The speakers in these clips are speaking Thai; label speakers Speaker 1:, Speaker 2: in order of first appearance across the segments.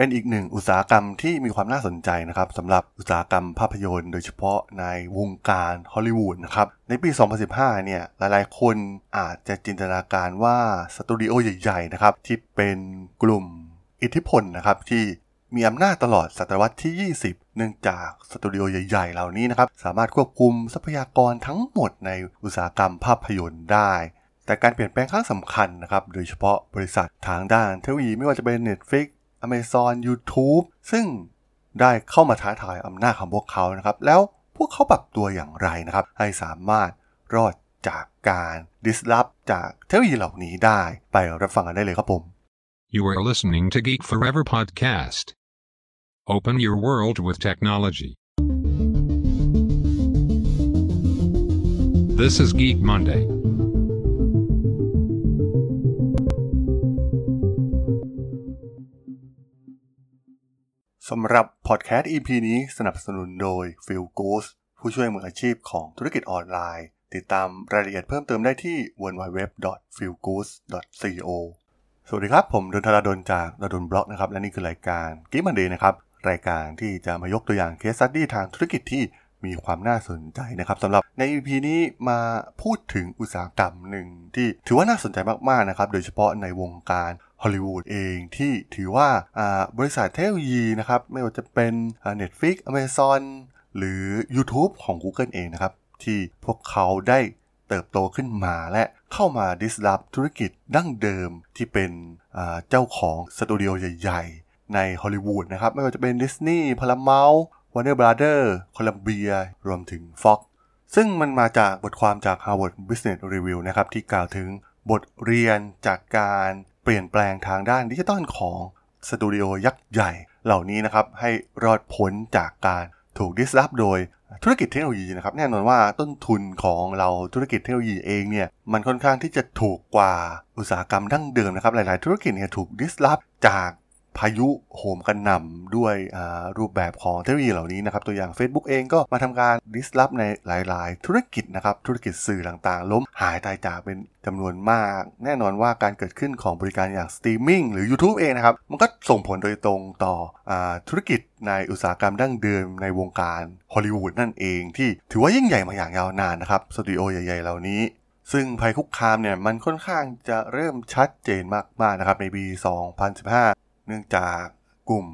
Speaker 1: เป็นอีกหนึ่งอุตสาหกรรมที่มีความน่าสนใจนะครับสำหรับอุตสาหกรรมภาพยนตร์ โดยเฉพาะในวงการฮอลลีวูดนะครับ ในปี 2015 เนี่ยหลายๆ คนอาจจะจินตนาการว่าสตูดิโอใหญ่ๆนะครับที่เป็นกลุ่มอิทธิพลนะครับที่มีอำนาจตลอดศตวรรษที่ 20 เนื่องจากสตูดิโอใหญ่ ๆ เหล่านี้นะครับสามารถควบคุมทรัพยากรทั้งหมดในอุตสาหกรรมภาพยนตร์ได้แต่การเปลี่ยนแปลงครั้งสำคัญนะครับ โดยเฉพาะบริษัททางด้านเทคโนโลยีไม่ว่าจะเป็น Netflix Amazon YouTube ซึ่งได้เข้ามาท้าทายอำนาจของพวกเขานะครับ แล้วพวกเขาปรับตัวอย่างไรนะครับ ให้สามารถรอดจากการดิสลอฟจากเทคโนโลยีเหล่านี้ได้ไปรับฟังกันได้เลยครับผม
Speaker 2: You are listening to Geek Forever podcast. Open your world with technology. This is Geek Monday.
Speaker 1: สำหรับพอดแคสต์ EP นี้สนับสนุนโดย f e e l g o o s ผู้ช่วยมืออาชีพของธุรกิจออนไลน์ ติดตามรายละเอียดเพิ่มเติมได้ที่ www.feelgoos.co สวัสดีครับ ผมดนทราดนจากดนบล็อกนะครับ และนี่คือรายการ Geek Monday นะครับ รายการที่จะมายกตัวอย่างเคสสตัดดี้ทางธุรกิจที่มีความน่าสนใจนะครับสำหรับใน EP นี้มาพูดถึงอุตสาหกรรมหนึ่งที่ถือว่าน่าสนใจมากๆนะครับ โดยเฉพาะในวงการ ฮอลลีวูดเองที่ถือว่าบริษัทเทคโนโลยีนะครับ ไม่ว่าจะเป็น Netflix Amazon หรือ YouTube ของ Google เองนะครับ ที่พวกเขาได้เติบโตขึ้นมาและเข้ามาดิสลอฟธุรกิจดั้งเดิมที่เป็นเจ้าของสตูดิโอใหญ่ ๆ ในฮอลลีวูดนะครับ ไม่ว่าจะเป็นดิสนีย์พาราเมล Warner Brother Columbia รวมถึง Fox ซึ่งมันมาจากบทความจาก Harvard Business Review นะครับ ที่กล่าวถึงบทเรียนจากการเปลี่ยนแปลงทางด้านดิจิตอลของสตูดิโอยักษ์ใหญ่เหล่านี้นะครับให้รอดพ้นจากการถูก disrupt โดยธุรกิจเทคโนโลยีนะครับแน่นอนว่าต้นทุนของเหล่าธุรกิจเทคโนโลยีเองเนี่ยมันค่อนข้างที่จะถูกกว่าอุตสาหกรรมดั้งเดิมนะครับหลาย ๆ ธุรกิจเนี่ยถูก disrupt จาก พายุโหมกระหน่ำด้วยรูปแบบของเทคโนโลยีเหล่านี้นะครับ ตัวอย่าง Facebook เองก็มาทำการ disrupt ในหลาย ๆ ธุรกิจนะครับ ธุรกิจสื่อต่างๆ ล้มหายตายจากเป็นจำนวนมาก แน่นอนว่าการเกิดขึ้นของบริการอย่างสตรีมมิ่งหรือ YouTube เองนะครับ มันก็ส่งผลโดยตรงต่อธุรกิจในอุตสาหกรรมดั้งเดิมในวงการฮอลลีวูดนั่นเองที่ถือว่ายิ่งใหญ่มาอย่างยาวนานนะครับสตูดิโอใหญ่ ๆ เหล่านี้ซึ่งภัยคุกคามเนี่ยมันค่อนข้างจะเริ่มชัดเจนมากๆนะครับในปี 2015 เนื่องจากกลุ่ม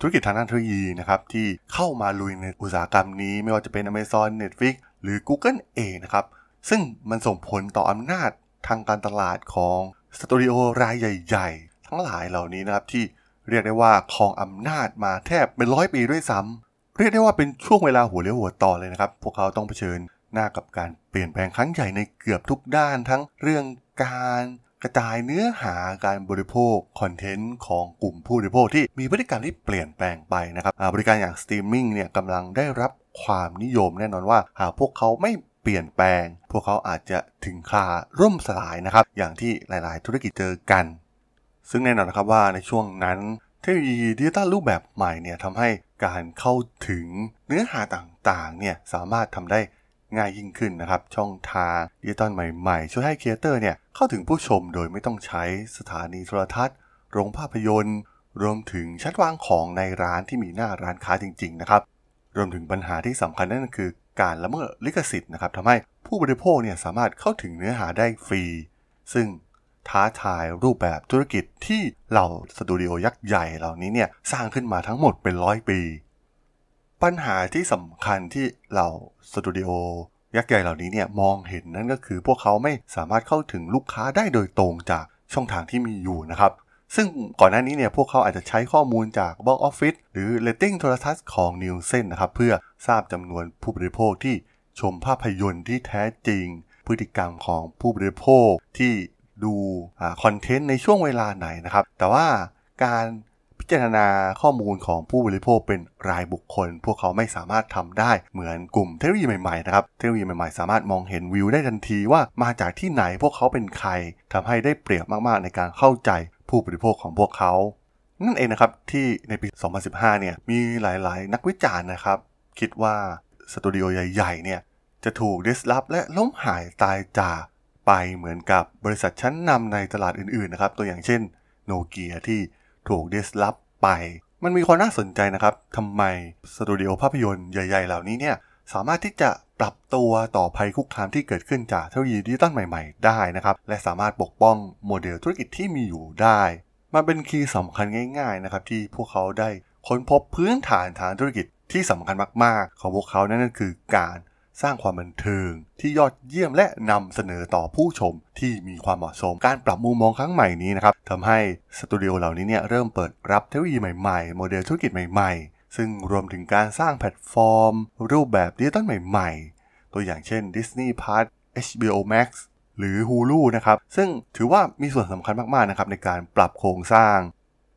Speaker 1: ธุรกิจทางด้านเทคโนโลยีนะครับที่เข้ามาลุยในอุตสาหกรรมนี้ ไม่ว่าจะเป็น Amazon Netflix หรือ Google เองนะครับ ซึ่งมันส่งผลต่ออำนาจทางการตลาดของสตูดิโอรายใหญ่ ๆ ทั้งหลายเหล่านี้นะครับที่เรียกได้ว่าครองอำนาจมาแทบเป็นร้อยปีด้วยซ้ำเรียกได้ว่าเป็นช่วงเวลาหัวเลี้ยวหัวต่อเลยนะครับ พวกเขาต้องเผชิญหน้ากับการเปลี่ยนแปลงครั้งใหญ่ในเกือบทุกด้านทั้งเรื่องการ กระจายเนื้อหาการบริโภคคอนเทนต์ของกลุ่มผู้บริโภคที่มีพฤติกรรมที่เปลี่ยนแปลงไปนะครับบริการอย่างสตรีมมิ่งเนี่ยกำลังได้รับความนิยมแน่นอนว่าหากพวกเขาไม่เปลี่ยนแปลง พวกเขาอาจจะถึงคราล่มสลายนะครับ อย่างที่หลาย ๆ ธุรกิจเจอกัน ซึ่งแน่นอนนะครับว่าในช่วงนั้นเทคโนโลยีดิจิตอลรูปแบบใหม่เนี่ยทำให้การเข้าถึงเนื้อหาต่าง ๆ เนี่ยสามารถทำได้ ง่ายยิ่งขึ้นนะครับ ช่องทางดิจิตอลใหม่ๆ ช่วยให้ creator เนี่ยเข้าถึงผู้ชมโดยไม่ต้องใช้สถานีโทรทัศน์ โรงภาพยนตร์ รวมถึงชัดวางของในร้านที่มีหน้าร้านค้าจริงๆนะครับรวมถึงปัญหาที่สำคัญนั่นคือ การละเมิดลิขสิทธิ์นะครับทำให้ผู้บริโภคเนี่ยสามารถเข้าถึงเนื้อหาได้ฟรี ซึ่งท้าทายรูปแบบธุรกิจที่เหล่าสตูดิโอยักษ์ใหญ่เหล่านี้เนี่ยสร้างขึ้นมาทั้งหมดเป็นร้อยปี ปัญหาที่สำคัญที่เหล่าสตูดิโอยักษ์ใหญ่เหล่านี้เนี่ยมองเห็นนั่นก็คือพวกเขาไม่สามารถเข้าถึงลูกค้าได้โดยตรงจากช่องทางที่มีอยู่นะครับ ซึ่งก่อนหน้านี้เนี่ยพวกเขาอาจจะใช้ข้อมูลจาก Box Office หรือเรตติ้งโทรทัศน์ของ Nielsen นะครับเพื่อทราบจำนวนผู้บริโภคที่ชมภาพยนตร์ที่แท้จริง พฤติกรรมของผู้บริโภคที่ดูคอนเทนต์ในช่วงเวลาไหนนะครับ แต่ว่าการ พิจารณาข้อมูลของผู้บริโภคเป็นรายบุคคล พวกเขาไม่สามารถทำได้เหมือนกลุ่มเทคโนโลยีใหม่ๆนะครับเทคโนโลยีใหม่ๆ สามารถมองเห็นวิวได้ทันทีว่ามาจากที่ไหนพวกเขาเป็นใครทำให้ได้เปรียบมากๆในการเข้าใจผู้บริโภคของพวกเขานั่นเองนะครับที่ในปี 2015 เนี่ยมีหลายๆ นักวิจารณ์นะครับ คิดว่าสตูดิโอใหญ่ๆ เนี่ยจะถูกดิสลอฟและล้มหายตายจากไปเหมือนกับบริษัทชั้นนำในตลาดอื่นๆ นะครับ ตัวอย่างเช่นโนเกียที่ ถูกดิสลอฟไป มันมีความน่าสนใจนะครับทำไมสตูดิโอภาพยนตร์ใหญ่ ๆ เหล่านี้เนี่ยสามารถที่จะปรับตัวต่อภัยคุกคามที่เกิดขึ้นจากเทคโนโลยีดิจิตอลใหม่ๆ ได้นะครับ และสามารถปกป้องโมเดลธุรกิจที่มีอยู่ได้ มันเป็น key สำคัญง่าย ๆ นะครับ ที่พวกเขาได้ค้นพบพื้นฐานทางธุรกิจที่สำคัญมากๆ ของพวกเขานั่นก็คือการ สร้างความบันเทิง ที่ยอดเยี่ยมและนำเสนอต่อผู้ชมที่มีความเหมาะสม การปรับมุมมองครั้งใหม่นี้นะครับทำให้สตูดิโอเหล่านี้เนี่ยเริ่มเปิดรับเทคโนโลยีใหม่ๆ โมเดลธุรกิจใหม่ๆ ซึ่งรวมถึงการสร้างแพลตฟอร์ม รูปแบบดิจิตอลใหม่ๆ ตัวอย่างเช่น Disney Plus HBO Max หรือ Hulu นะครับ ซึ่งถือว่ามีส่วนสำคัญมาก ๆ นะครับ ในการปรับโครงสร้าง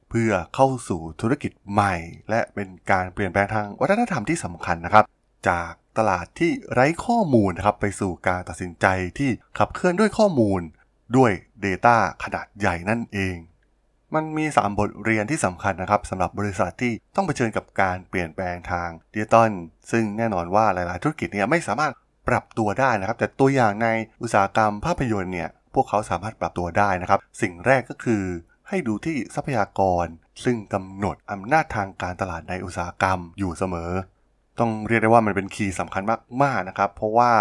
Speaker 1: เพื่อเข้าสู่ธุรกิจใหม่ และเป็นการเปลี่ยนแปลงทางวัฒนธรรมที่สำคัญนะครับ จาก ตลาดที่ไร้ข้อมูลนะครับไปสู่การตัดสินใจที่ขับเคลื่อนด้วยข้อมูลด้วย Data ขนาดใหญ่นั่นเอง มันมี 3 บทเรียนที่สำคัญนะครับสำหรับบริษัทที่ต้องเผชิญกับการเปลี่ยนแปลงทางดิจิตอลซึ่งแน่นอนว่าหลาย ๆ ธุรกิจเนี่ยไม่สามารถปรับตัวได้นะครับ แต่ตัวอย่างในอุตสาหกรรมภาพยนตร์เนี่ยพวกเขาสามารถปรับตัวได้นะครับ สิ่งแรกก็คือให้ดูที่ทรัพยากร ซึ่งกำหนดอำนาจทางการตลาดในอุตสาหกรรมอยู่เสมอ ต้องเรียกได้ว่ามันเป็น key สำคัญมากๆนะครับ เพราะว่า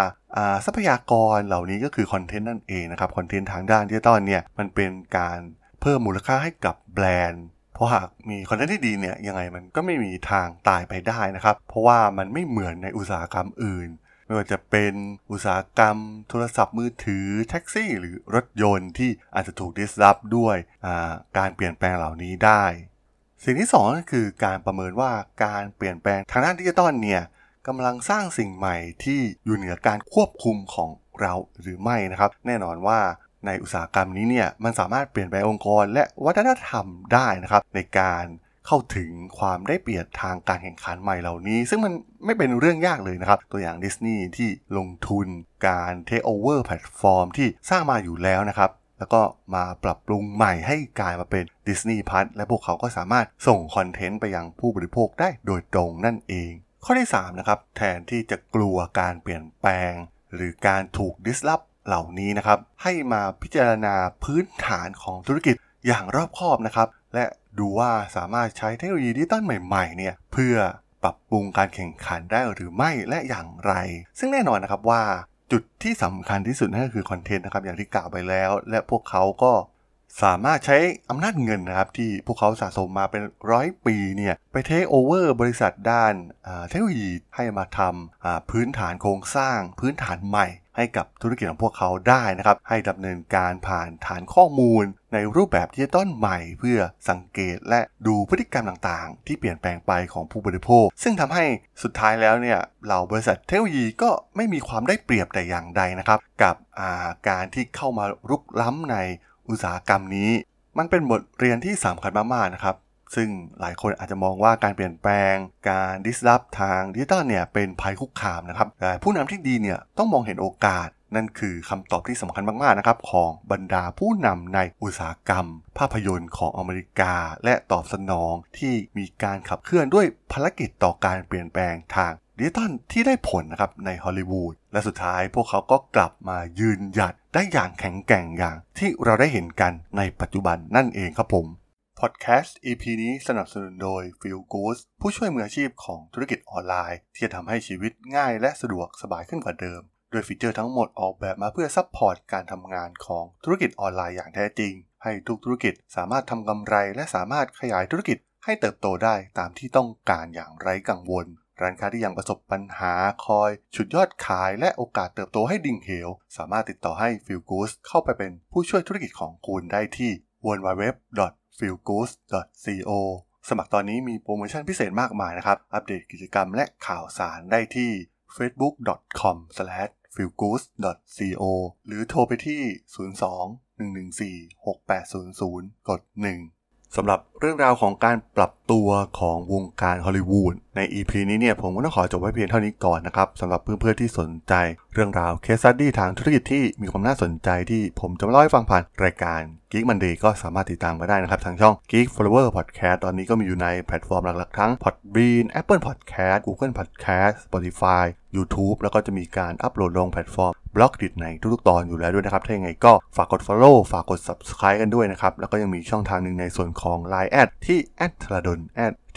Speaker 1: ทรัพยากรเหล่านี้ก็คือคอนเทนต์นั่นเองนะครับคอนเทนต์ทางด้านดิจิตอลเนี่ยมันเป็นการเพิ่มมูลค่าให้กับแบรนด์เพราะหากมีคอนเทนต์ที่ดีเนี่ยยังไงมันก็ไม่มีทางตายไปได้นะครับ เพราะว่ามันไม่เหมือนในอุตสาหกรรมอื่น ไม่ว่าจะเป็นอุตสาหกรรม โทรศัพท์มือถือแท็กซี่ หรือรถยนต์ที่อาจจะถูก disrupt ด้วยการเปลี่ยนแปลงเหล่านี้ได้ สิ่งที่2ก็คือการประเมินว่าการเปลี่ยนแปลงทางด้านดิจิตอลเนี่ยกำลังสร้างสิ่งใหม่ที่อยู่เหนือการควบคุมของเราหรือไม่นะครับ แน่นอนว่าในอุตสาหกรรมนี้เนี่ยมันสามารถเปลี่ยนแปลงองค์กร และวัฒนธรรมได้นะครับ ในการเข้าถึงความได้เปรียบทางการแข่งขันใหม่เหล่านี้ ซึ่งมันไม่เป็นเรื่องยากเลยนะครับ ตัวอย่างดิสนีย์ที่ลงทุนการเทคโอเวอร์แพลตฟอร์มที่สร้างมาอยู่แล้วนะครับ แล้วก็มาปรับปรุงใหม่ให้กลายมาเป็น Disney Plus และพวกเขาก็สามารถส่งคอนเทนต์ไปยังผู้บริโภคได้โดยตรงนั่นเอง ข้อที่3นะครับแทนที่จะกลัวการเปลี่ยนแปลง หรือการถูก disrupt เหล่านี้นะครับให้มาพิจารณาพื้นฐานของธุรกิจอย่างรอบคอบนะครับและดูว่าสามารถใช้เทคโนโลยีดิจิตอลใหม่ๆเนี่ยเพื่อปรับปรุงการแข่งขันได้หรือไม่และอย่างไร ซึ่งแน่นอนนะครับว่า จุดที่สำคัญที่สุดนั่นก็คือคอนเทนต์นะครับอย่างที่กล่าวไปแล้ว และพวกเขาก็สามารถใช้อำนาจเงินนะครับ ที่พวกเขาสะสมมาเป็นร้อยปีเนี่ย ไปเทคโอเวอร์บริษัทด้านเทคโนโลยีให้มาทำพื้นฐานโครงสร้าง พื้นฐานใหม่ ให้กับธุรกิจของพวกเขาได้นะครับ ให้ดำเนินการผ่านฐานข้อมูล ในรูปแบบดิจิตอลใหม่ เพื่อสังเกตและดูพฤติกรรมต่างๆ ที่เปลี่ยนแปลงไปของผู้บริโภค ซึ่งทำให้สุดท้ายแล้วเนี่ยเหล่าบริษัทเทคโนโลยีก็ไม่มีความได้เปรียบแต่อย่างใดนะครับ กับการที่เข้ามารุกล้ำในอุตสาหกรรมนี้ มันเป็นบทเรียนที่สำคัญมากๆนะครับ ซึ่งหลายคนอาจจะมองว่าการเปลี่ยนแปลง การดิสลอฟทางดิจิตอลเนี่ยเป็นภัยคุกคามนะครับแต่ผู้นำที่ดีเนี่ยต้องมองเห็นโอกาส นั่นคือคำตอบที่สำคัญมากๆนะครับของบรรดาผู้นำในอุตสาหกรรม ภาพยนตร์ของอเมริกา และตอบสนองที่มีการขับเคลื่อนด้วยภารกิจต่อการเปลี่ยนแปลงทางดิจิตอลที่ได้ผลนะครับในฮอลลีวูดและสุดท้ายพวกเขาก็กลับมายืนหยัดได้อย่างแข็งแกร่งอย่างที่เราได้เห็นกันในปัจจุบันนั่นเองครับผม พอดแคสต์ EP นี้สนับสนุนโดย Feel Good ผู้ช่วยมืออาชีพของธุรกิจออนไลน์ ที่จะทำให้ชีวิตง่ายและสะดวกสบายขึ้นกว่าเดิม โดยฟีเจอร์ทั้งหมดออกแบบมาเพื่อ support การทำงานของธุรกิจออนไลน์อย่างแท้จริง ให้ทุกธุรกิจสามารถทำกำไร และสามารถขยายธุรกิจให้เติบโตได้ตามที่ต้องการอย่างไร้กังวล ร้านค้าที่ยังประสบปัญหาคอยฉุดยอดขายและโอกาสเติบโตให้ดิ่งเหว สามารถติดต่อให้ Feel Good เข้าไปเป็นผู้ช่วยธุรกิจของคุณได้ที่ www.feelgood.co สมัครตอนนี้มีโปรโมชั่นพิเศษมากมายนะครับ อัปเดตกิจกรรมและข่าวสารได้ที่ facebook.com/feelgood.co หรือโทรไปที่ 02 114 6800 กด 1สำหรับเรื่องราวของการปรับตัวของวงการฮอลลีวูดใน EP นี้เนี่ยผมก็ต้องขอจบไว้เพียงเท่านี้ก่อนนะครับสำหรับเพื่อนๆที่สนใจ เรื่องราว case study ทางธุรกิจที่มีความน่าสนใจที่ผมจะมาเล่าให้ฟังผ่านรายการ Geek Monday ก็สามารถติดตามมาได้นะครับทางช่อง Geek Forever Podcast ตอนนี้ก็มีอยู่ในแพลตฟอร์มหลักๆทั้ง Podbean Apple Podcast Google Podcast Spotify YouTube แล้วก็จะมีการอัปโหลดลงแพลตฟอร์ม Blockdit ในทุกๆตอนอยู่แล้วด้วยนะครับ ถ้าอย่างไรก็ฝากกด Follow ฝากกด Subscribe กันด้วยนะครับ แล้วก็ยังมีช่องทางหนึ่งในส่วนของ Line แอดที่ t h r a d o n